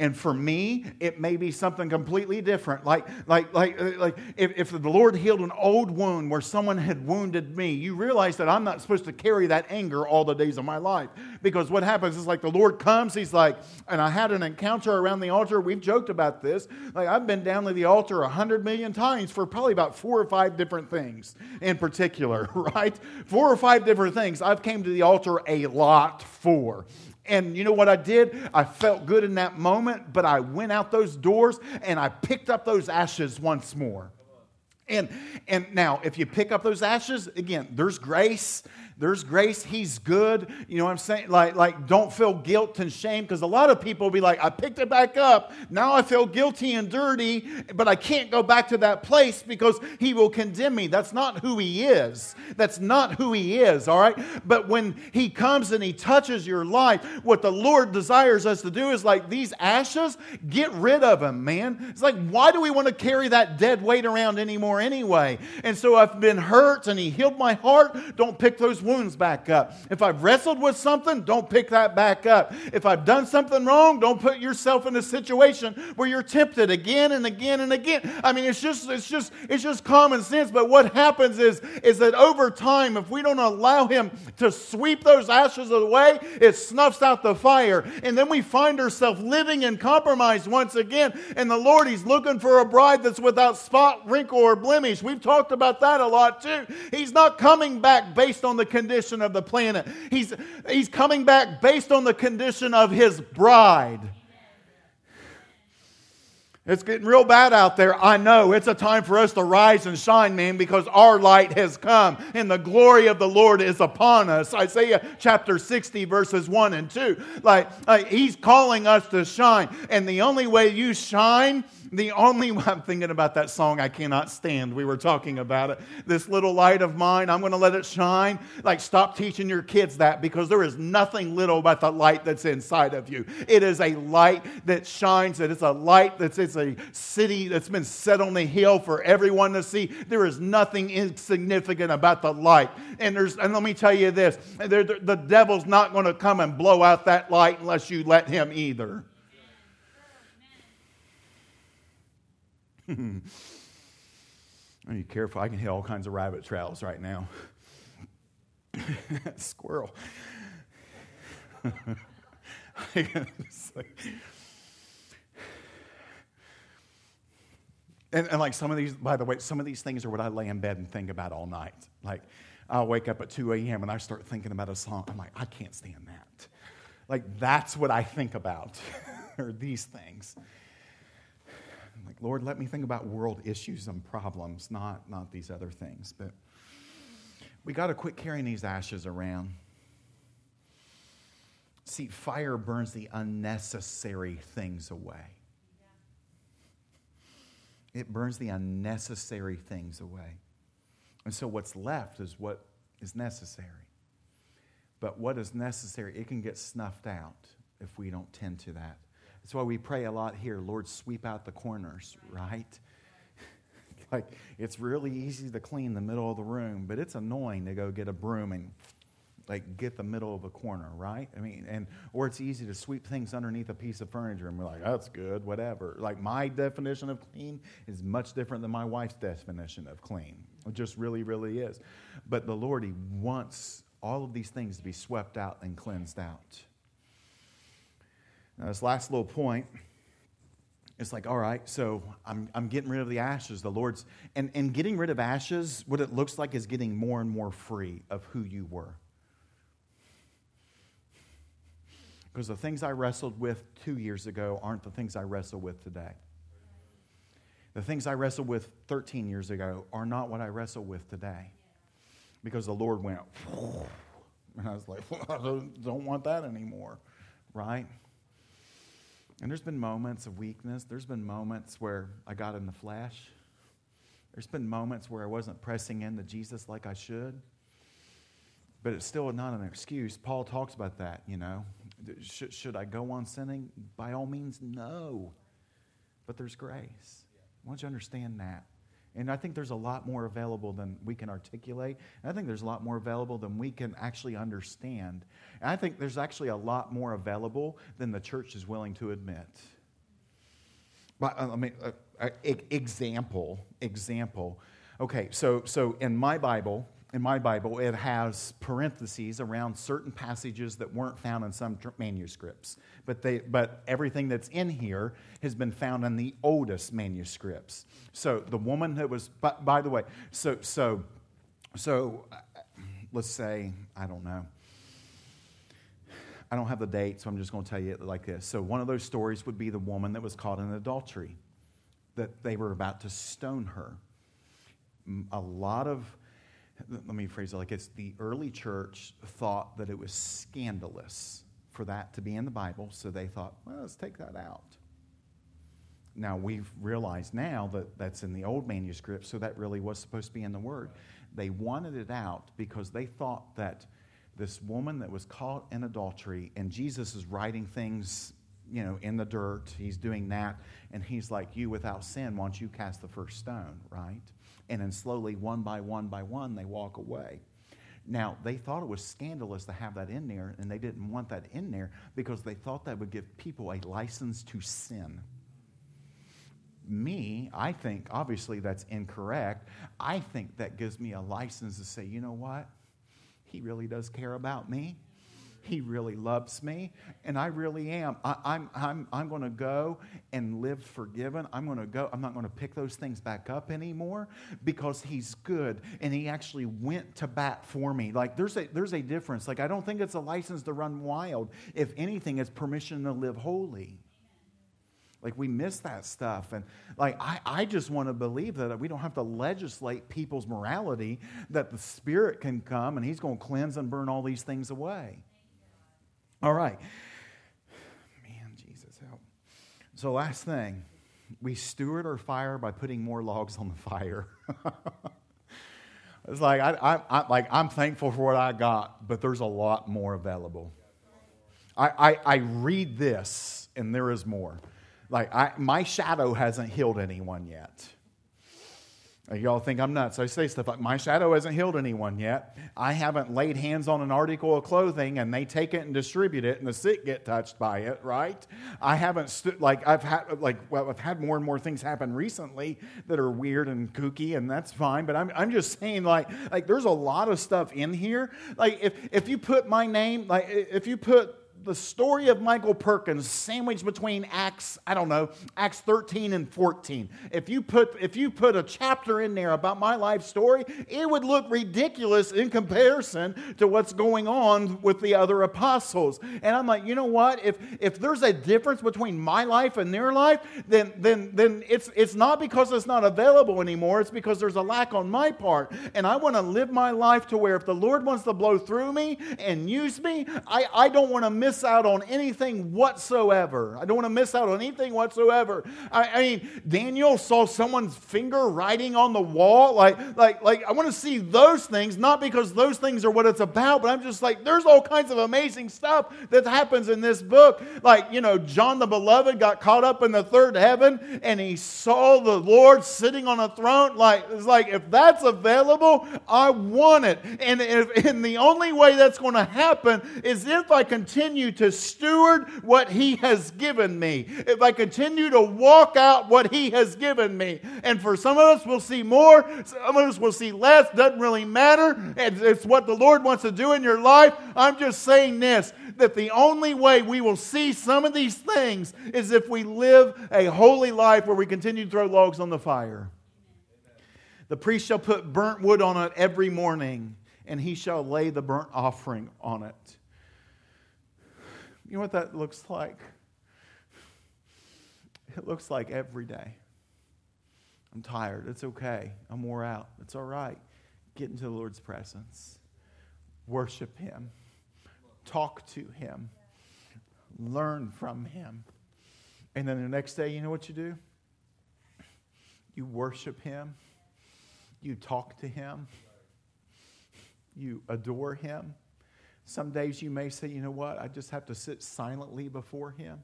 And for me, it may be something completely different. Like, like, like, uh, like if, if the Lord healed an old wound where someone had wounded me, you realize that I'm not supposed to carry that anger all the days of my life. Because what happens is like the Lord comes, He's like, and I had an encounter around the altar. We've joked about this. Like, I've been down to the altar a hundred million times for probably about four or five different things in particular, [LAUGHS] right? Four or five different things I've came to the altar a lot for. And you know what I did? I felt good in that moment, but I went out those doors and I picked up those ashes once more. And, and now, if you pick up those ashes, again, there's grace there's grace. He's good. You know what I'm saying? Like, like don't feel guilt and shame because a lot of people will be like, I picked it back up. Now I feel guilty and dirty, but I can't go back to that place because he will condemn me. That's not who he is. That's not who he is, all right? But when he comes and he touches your life, what the Lord desires us to do is like these ashes, get rid of them, man. It's like, why do we want to carry that dead weight around anymore anyway? And so I've been hurt and he healed my heart. Don't pick those wounds back up. If I've wrestled with something, don't pick that back up. If I've done something wrong, don't put yourself in a situation where you're tempted again and again and again. I mean, it's just it's just it's just common sense, but what happens is is that over time if we don't allow him to sweep those ashes away, it snuffs out the fire. And then we find ourselves living in compromise once again. And the Lord he's looking for a bride that's without spot, wrinkle or blemish. We've talked about that a lot too. He's not coming back based on the condition of the planet. He's, he's coming back based on the condition of his bride. It's getting real bad out there. I know. It's a time for us to rise and shine, man, because our light has come and the glory of the Lord is upon us. Isaiah chapter 60, verses 1 and 2. Like, like he's calling us to shine. And the only way you shine the only I'm thinking about that song I cannot stand. We were talking about it. This little light of mine, I'm going to let it shine. Like stop teaching your kids that because there is nothing little about the light that's inside of you. It is a light that shines. It is a light that's it's a city that's been set on the hill for everyone to see. There is nothing insignificant about the light. And there's and let me tell you this, the devil's not going to come and blow out that light unless you let him either. I need careful. I can hit all kinds of rabbit trails right now. [LAUGHS] Squirrel. [LAUGHS] And, and, like some of these, by the way, some of these things are what I lay in bed and think about all night. Like I'll wake up at 2 a.m. and I start thinking about a song. I'm like, I can't stand that. Like that's what I think about, [LAUGHS] or these things. Like, Lord, let me think about world issues and problems, not, not these other things. But we got to quit carrying these ashes around. See, fire burns the unnecessary things away. It burns the unnecessary things away. And so what's left is what is necessary. But what is necessary, it can get snuffed out if we don't tend to that. That's why we pray a lot here Lord, sweep out the corners, right? [LAUGHS] like it's really easy to clean the middle of the room, but it's annoying to go get a broom and like get the middle of a corner, right? I mean, and or it's easy to sweep things underneath a piece of furniture and we're like, that's good, whatever. Like my definition of clean is much different than my wife's definition of clean. It just really, really is. But the Lord, He wants all of these things to be swept out and cleansed out. Now, this last little point it's like, all right, so I'm, I'm getting rid of the ashes. The Lord's, and, and getting rid of ashes, what it looks like is getting more and more free of who you were. Because the things I wrestled with two years ago aren't the things I wrestle with today. The things I wrestled with 13 years ago are not what I wrestle with today. Because the Lord went, [LAUGHS] and I was like, [LAUGHS] I don't want that anymore, right? And there's been moments of weakness. There's been moments where I got in the flesh. There's been moments where I wasn't pressing into Jesus like I should. But it's still not an excuse. Paul talks about that, you know. Should, should I go on sinning? By all means, no. But there's grace. I want you understand that. And I think there's a lot more available than we can articulate. And I think there's a lot more available than we can actually understand. And I think there's actually a lot more available than the church is willing to admit. But, uh, I mean, uh, uh, example, example. Okay, so, so in my Bible, in my Bible, it has parentheses around certain passages that weren't found in some manuscripts. But, they, but everything that's in here has been found in the oldest manuscripts. So the woman that was, by, by the way, so, so, so uh, let's say, I don't know. I don't have the date, so I'm just going to tell you it like this. So one of those stories would be the woman that was caught in adultery, that they were about to stone her. A lot of let me phrase it like it's the early church thought that it was scandalous for that to be in the Bible, so they thought, well, let's take that out. Now, we've realized now that that's in the old manuscript, so that really was supposed to be in the Word. They wanted it out because they thought that this woman that was caught in adultery, and Jesus is writing things, you know, in the dirt, he's doing that, and he's like, You without sin, why don't you cast the first stone, right? And then slowly, one by one by one, they walk away. Now, they thought it was scandalous to have that in there, and they didn't want that in there because they thought that would give people a license to sin. Me, I think, obviously, that's incorrect. I think that gives me a license to say, you know what? He really does care about me. He really loves me, and I really am. I, am I'm, I'm, I'm going to go and live forgiven. I'm going to go. I'm not going to pick those things back up anymore because He's good, and He actually went to bat for me. Like there's a there's a difference. Like I don't think it's a license to run wild. If anything, it's permission to live holy. Like we miss that stuff. And like I, I just want to believe that we don't have to legislate people's morality, that the Spirit can come and He's going to cleanse and burn all these things away. All right. Man, Jesus, help. So, last thing, we steward our fire by putting more logs on the fire. [LAUGHS] it's like, I, I, I, like I'm thankful for what I got, but there's a lot more available. I, I, I read this, and there is more. Like, I, my shadow hasn't healed anyone yet. Y'all think I'm nuts. I say stuff like, my shadow hasn't healed anyone yet. I haven't laid hands on an article of clothing and they take it and distribute it and the sick get touched by it, right? I haven't, stu- like, I've had, like, well, I've had more and more things happen recently that are weird and kooky and that's fine. But I'm, I'm just saying, like, like, there's a lot of stuff in here. Like, if, if you put my name, like, if you put the story of Michael Perkins sandwiched between Acts, I don't know, Acts 13 and 14. If you put if you put a chapter in there about my life story, it would look ridiculous in comparison to what's going on with the other apostles. And I'm like, you know what? If if there's a difference between my life and their life, then then then it's it's not because it's not available anymore, it's because there's a lack on my part. And I want to live my life to where if the Lord wants to blow through me and use me, I, I don't want to miss miss out on anything whatsoever. I don't want to miss out on anything whatsoever. I, I mean, Daniel saw someone's finger writing on the wall. Like, like, like, I want to see those things, not because those things are what it's about, but I'm just like, there's all kinds of amazing stuff that happens in this book. Like, you know, John the Beloved got caught up in the third heaven and he saw the Lord sitting on a throne. Like, it's like, if that's available, I want it. And, if, and the only way that's going to happen is if I continue continue to steward what He has given me, if I continue to walk out what He has given me, and for some of us, we'll see more, some of us will see less, doesn't really matter. It's what the Lord wants to do in your life. I'm just saying this that the only way we will see some of these things is if we live a holy life where we continue to throw logs on the fire. The priest shall put burnt wood on it every morning, and he shall lay the burnt offering on it. You know what that looks like? It looks like every day. I'm tired. It's okay. I'm wore out. It's all right. Get into the Lord's presence. Worship Him. Talk to Him. Learn from Him. And then the next day, you know what you do? You worship Him. You talk to Him. You adore Him. Some days you may say, you know what, I just have to sit silently before Him.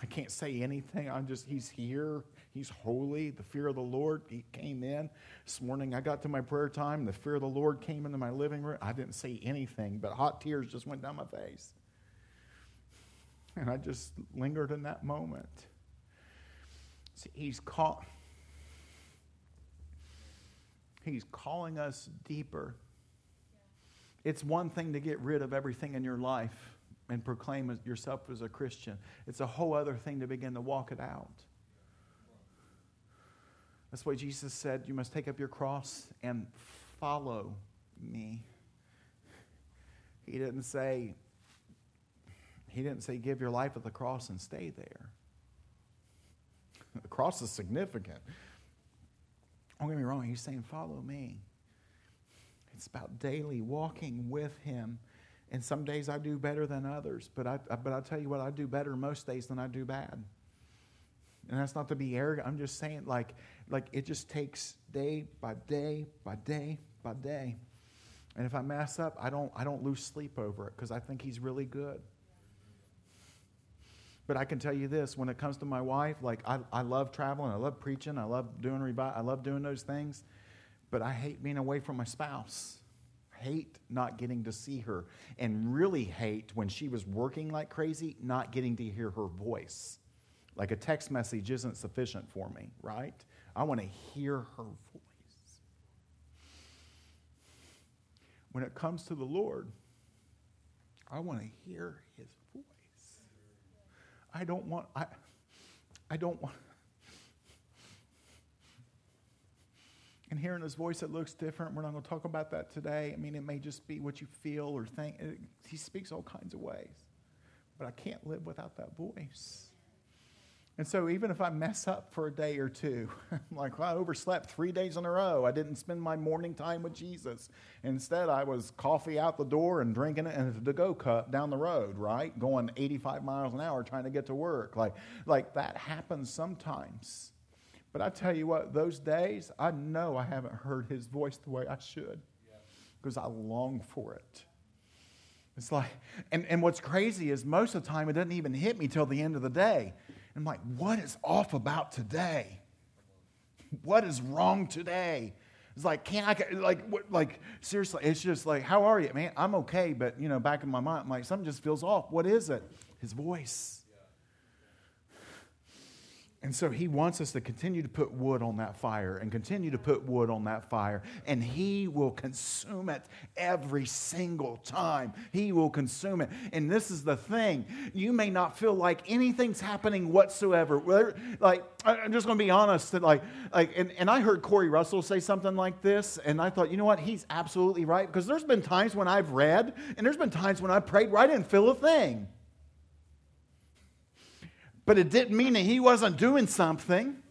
I can't say anything. I'm just, He's here. He's holy. The fear of the Lord, He came in. This morning I got to my prayer time. The fear of the Lord came into my living room. I didn't say anything, but hot tears just went down my face. And I just lingered in that moment. See, He's call, He's calling us deeper it's one thing to get rid of everything in your life and proclaim yourself as a Christian, it's a whole other thing to begin to walk it out. That's why Jesus said, You must take up your cross and follow me. He didn't say, He didn't say, give your life at the cross and stay there. The cross is significant. Don't get me wrong, he's saying, Follow me. It's about daily walking with Him. And some days I do better than others, but I, but I tell you what, I do better most days than I do bad. And that's not to be arrogant. I'm just saying, like, like it just takes day by day by day by day. And if I mess up, I don't, I don't lose sleep over it because I think He's really good. But I can tell you this when it comes to my wife, like, I, I love traveling, I love preaching, I love doing revival, I love doing those things but I hate being away from my spouse. Hate not getting to see her, and really hate when she was working like crazy, not getting to hear her voice. Like a text message isn't sufficient for me, right? I want to hear her voice. When it comes to the Lord, I want to hear his voice. I don't want I I don't want and hearing his voice that looks different. We're not going to talk about that today. I mean, it may just be what you feel or think. He speaks all kinds of ways. But I can't live without that voice. And so, even if I mess up for a day or two, [LAUGHS] like well, I overslept three days in a row, I didn't spend my morning time with Jesus. Instead, I was coffee out the door and drinking it in a go cup down the road, right? Going 85 miles an hour trying to get to work. Like, like that happens sometimes. But I tell you what, those days, I know I haven't heard his voice the way I should because I long for it. It's like, and, and what's crazy is most of the time it doesn't even hit me till the end of the day. I'm like, what is off about today? what is wrong today? It's like, can't I, like, what, like, seriously, it's just like, how are you, man? I'm okay, but, you know, back in my mind, I'm like, something just feels off. What is it? His voice. And so he wants us to continue to put wood on that fire and continue to put wood on that fire. And he will consume it every single time. He will consume it. And this is the thing you may not feel like anything's happening whatsoever. Like, I'm just going to be honest. That like, like and, and I heard Corey Russell say something like this. And I thought, you know what? He's absolutely right. Because there's been times when I've read and there's been times when I prayed where I didn't feel a thing. But it didn't mean that he wasn't doing something.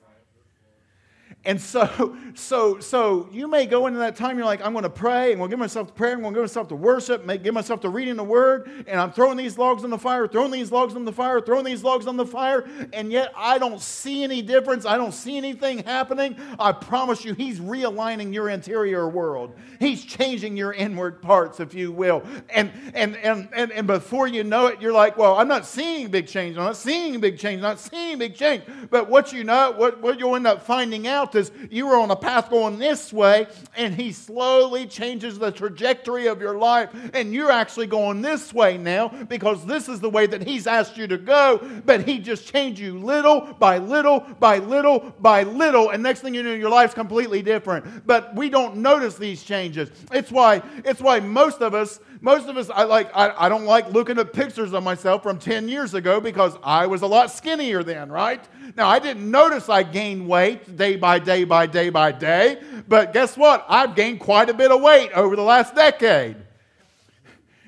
And so, so, so you may go into that time, you're like, I'm going to pray, and going to give myself to prayer, I'm going to give myself to worship, may give myself to reading the word, and I'm throwing these logs on the fire, throwing these logs on the fire, throwing these logs on the fire, and yet I don't see any difference. I don't see anything happening. I promise you, he's realigning your interior world. He's changing your inward parts, if you will. And and and and, and before you know it, you're like, well, I'm not seeing big change. I'm not seeing big change. I'm not seeing big change. But what you know, what, what you'll end up finding out is you were on a path going this way, and He slowly changes the trajectory of your life, and you're actually going this way now because this is the way that He's asked you to go. But He just changed you little by little by little by little, and next thing you know, your life's completely different. But we don't notice these changes. It's why it's why most of us most of us I like I, I don't like looking at pictures of myself from 10 years ago because I was a lot skinnier then, right? Now, I didn't notice I gained weight day by day by day by day, but guess what? I've gained quite a bit of weight over the last decade.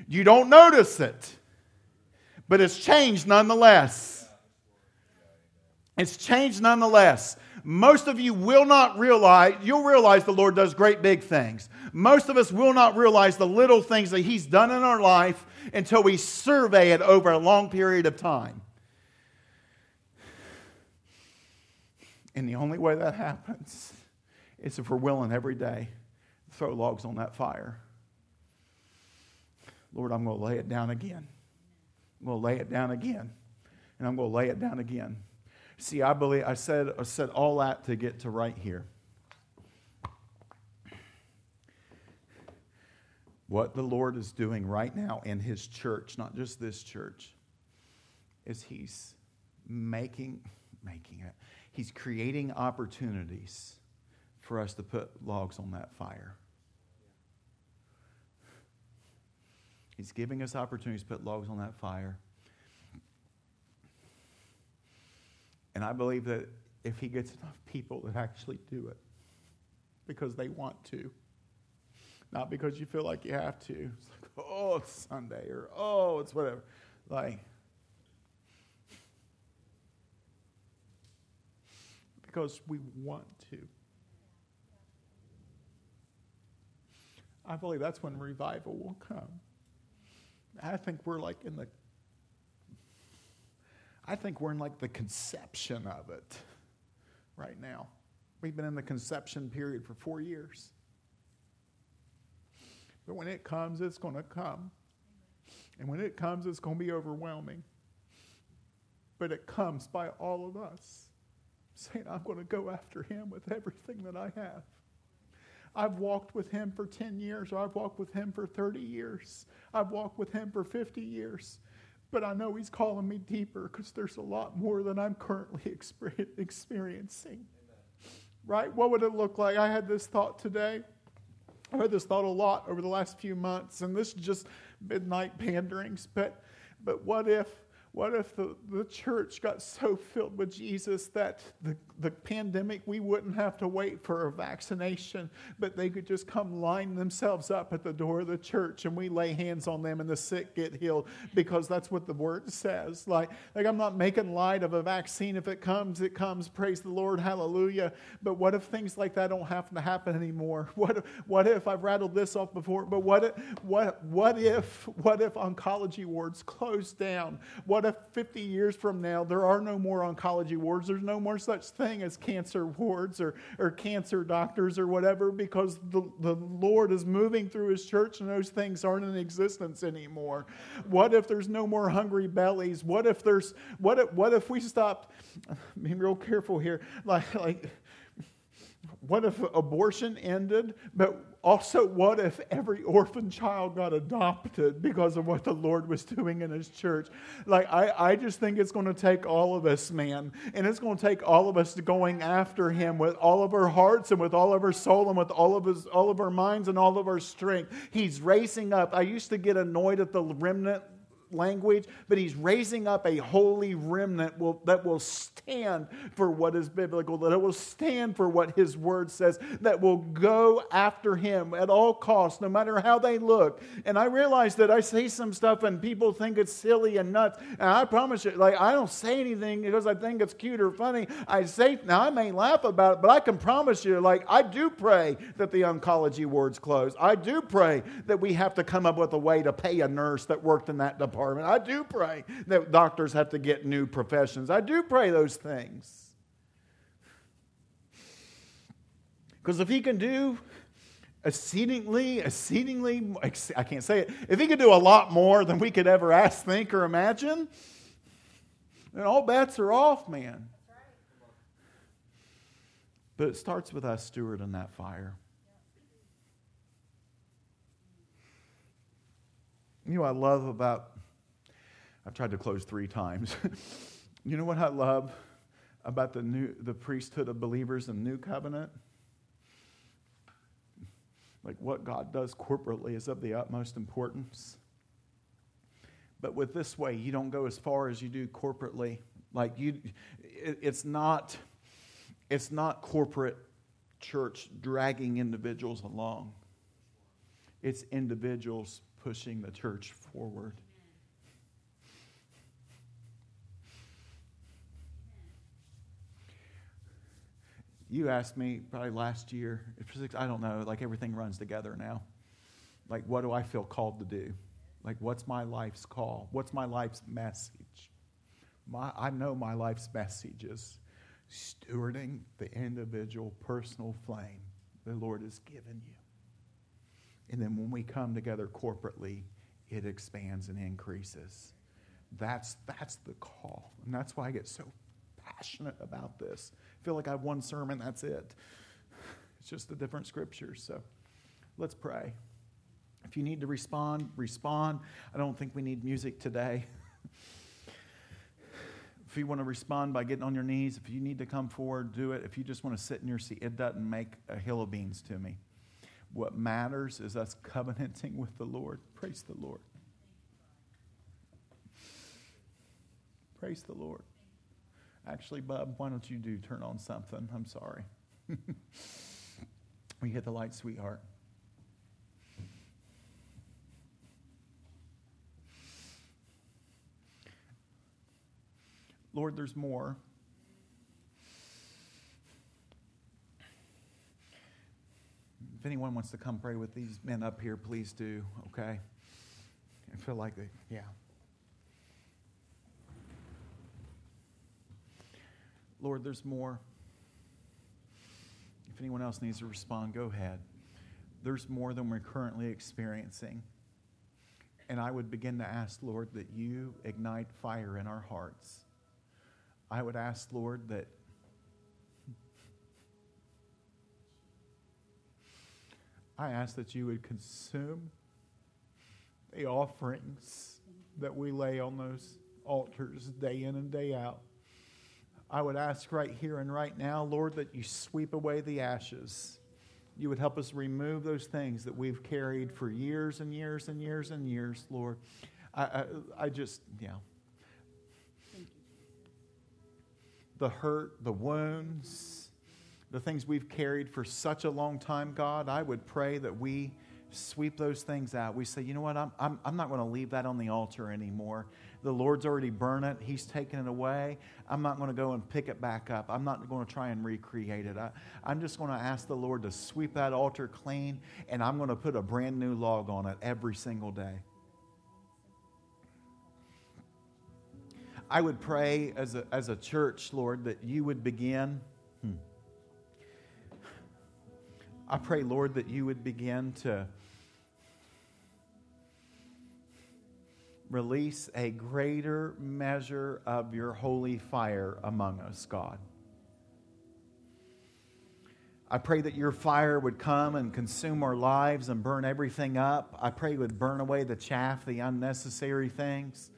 You don't notice it, but it's changed nonetheless. It's changed nonetheless. Most of you will not realize, you'll realize the Lord does great big things. Most of us will not realize the little things that He's done in our life until we survey it over a long period of time. And the only way that happens is if we're willing every day to throw logs on that fire. Lord, I'm going to lay it down again. I'm going to lay it down again. And I'm going to lay it down again. See, I believe I said, I said all that to get to right here. What the Lord is doing right now in His church, not just this church, is He's making, making it, He's creating opportunities for us to put logs on that fire. He's giving us opportunities to put logs on that fire. And I believe that if he gets enough people that actually do it because they want to, not because you feel like you have to, it's like, oh, it's Sunday or oh, it's whatever. Like, because we want to. I believe that's when revival will come. I think we're like in the I think we're in like the conception of it right now. We've been in the conception period for 4 years. But when it comes, it's going to come. And when it comes, it's going to be overwhelming. But it comes by all of us saying, I'm going to go after him with everything that I have. I've walked with him for 10 years, or I've walked with him for 30 years. I've walked with him for 50 years. But I know he's calling me deeper because there's a lot more than I'm currently [LAUGHS] experiencing. Right? What would it look like? I had this thought today. I had this thought a lot over the last few months, and this is just midnight panderings. But, but what if what if the, the church got so filled with Jesus that the, the pandemic, we wouldn't have to wait for a vaccination, but they could just come line themselves up at the door of the church and we lay hands on them and the sick get healed because that's what the word says. Like, like I'm not making light of a vaccine. If it comes, it comes. Praise the Lord. Hallelujah. But what if things like that don't have to happen anymore? [LAUGHS] What if, what if I've rattled this off before? But what if, what, what if, what if oncology wards close down? What what if 50 years from now there are no more oncology wards? There's no more such thing as cancer wards or, or cancer doctors or whatever because the, the Lord is moving through His church and those things aren't in existence anymore? What if there's no more hungry bellies? What if there's, what if, what if we stopped, [SIGHS] being real careful here, like, like, what if abortion ended? But also, what if every orphan child got adopted because of what the Lord was doing in His church? Like, I, I just think it's going to take all of us, man. And it's going to take all of us going after Him with all of our hearts and with all of our soul and with all of, his, all of our minds and all of our strength. He's racing up. I used to get annoyed at the remnant language, but he's raising up a holy remnant will, that will stand for what is biblical, that it will stand for what his word says, that will go after him at all costs, no matter how they look. And I realize that I say some stuff and people think it's silly and nuts. And I promise you, like, I don't say anything because I think it's cute or funny. I say, now I may laugh about it, but I can promise you, like, I do pray that the oncology wards close. I do pray that we have to come up with a way to pay a nurse that worked in that department department. I do pray that doctors have to get new professions. I do pray those things. Because if he can do exceedingly, exceedingly, I can't say it, if he could do a lot more than we could ever ask, think, or imagine, then all bets are off, man. But it starts with us stewarding that fire. You know, I love about I've tried to close three times. [LAUGHS] you know what I love about the, new, the priesthood of believers in the new covenant? Like what God does corporately is of the utmost importance. But with this way, you don't go as far as you do corporately. Like you, it, it's not, it's not corporate church dragging individuals along. It's individuals pushing the church forward. You asked me probably last year, I don't know, like everything runs together now. Like, what do I feel called to do? Like, what's my life's call? What's my life's message? My, I know my life's message is stewarding the individual personal flame the Lord has given you. And then when we come together corporately, it expands and increases. That's, that's the call. And that's why I get so passionate about this I feel like I have one sermon, that's it. It's just the different scriptures. So let's pray. If you need to respond, respond. I don't think we need music today. [LAUGHS] if you want to respond by getting on your knees, if you need to come forward, do it. If you just want to sit in your seat, it doesn't make a hill of beans to me. What matters is us [LAUGHS] covenanting with the Lord. Praise the Lord. Praise the Lord. Actually, Bub, why don't you do turn on something? I'm sorry. [LAUGHS] we hit the light, sweetheart. Lord, there's more. If anyone wants to come pray with these men up here, please do, okay? I feel like they, yeah. Lord, there's more. If anyone else needs to respond, go ahead. There's more than we're currently experiencing. And I would begin to ask, Lord, that you ignite fire in our hearts. I would ask, Lord, that [LAUGHS] I ask that you would consume the offerings that we lay on those altars day in and day out. I would ask right here and right now, Lord, that you sweep away the ashes. You would help us remove those things that we've carried for years and years and years and years, Lord. I, I, I just, yeah. The hurt, the wounds, the things we've carried for such a long time, God, I would pray that we sweep those things out. We say, you know what, I'm, I'm, I'm not going to leave that on the altar anymore. The Lord's already burned it, He's taken it away. I'm not going to go and pick it back up. I'm not going to try and recreate it. I, I'm just going to ask the Lord to sweep that altar clean, and I'm going to put a brand new log on it every single day. I would pray as a, as a church, Lord, that you would begin. Hmm. I pray, Lord, that you would begin to release a greater measure of your holy fire among us, God. I pray that your fire would come and consume our lives and burn everything up. I pray it would burn away the chaff, the unnecessary things.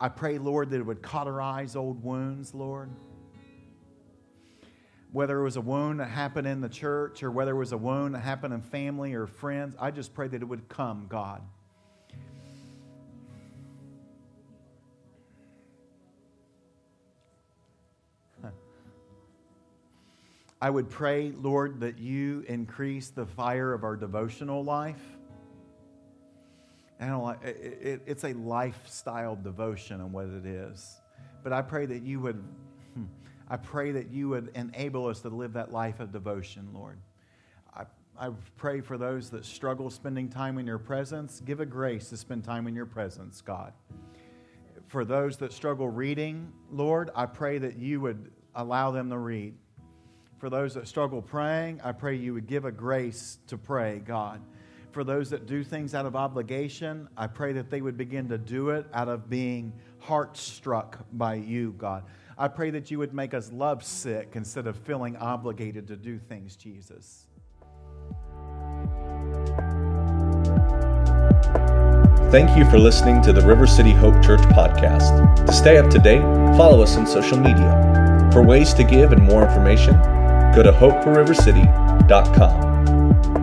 I pray, Lord, that it would cauterize old wounds, Lord. Whether it was a wound that happened in the church or whether it was a wound that happened in family or friends, I just pray that it would come, God. I would pray, Lord, that you increase the fire of our devotional life. And it, it, it's a lifestyle devotion and what it is. But I pray that you would, hmm, I pray that you would enable us to live that life of devotion, Lord. I, I pray for those that struggle spending time in your presence. Give a grace to spend time in your presence, God. For those that struggle reading, Lord, I pray that you would allow them to read. For those that struggle praying, I pray you would give a grace to pray, God. For those that do things out of obligation, I pray that they would begin to do it out of being heart struck by you, God. I pray that you would make us love sick instead of feeling obligated to do things, Jesus. Thank you for listening to the River City Hope Church podcast. To stay up to date, follow us on social media. For ways to give and more information, go to hopeforrivercity.com.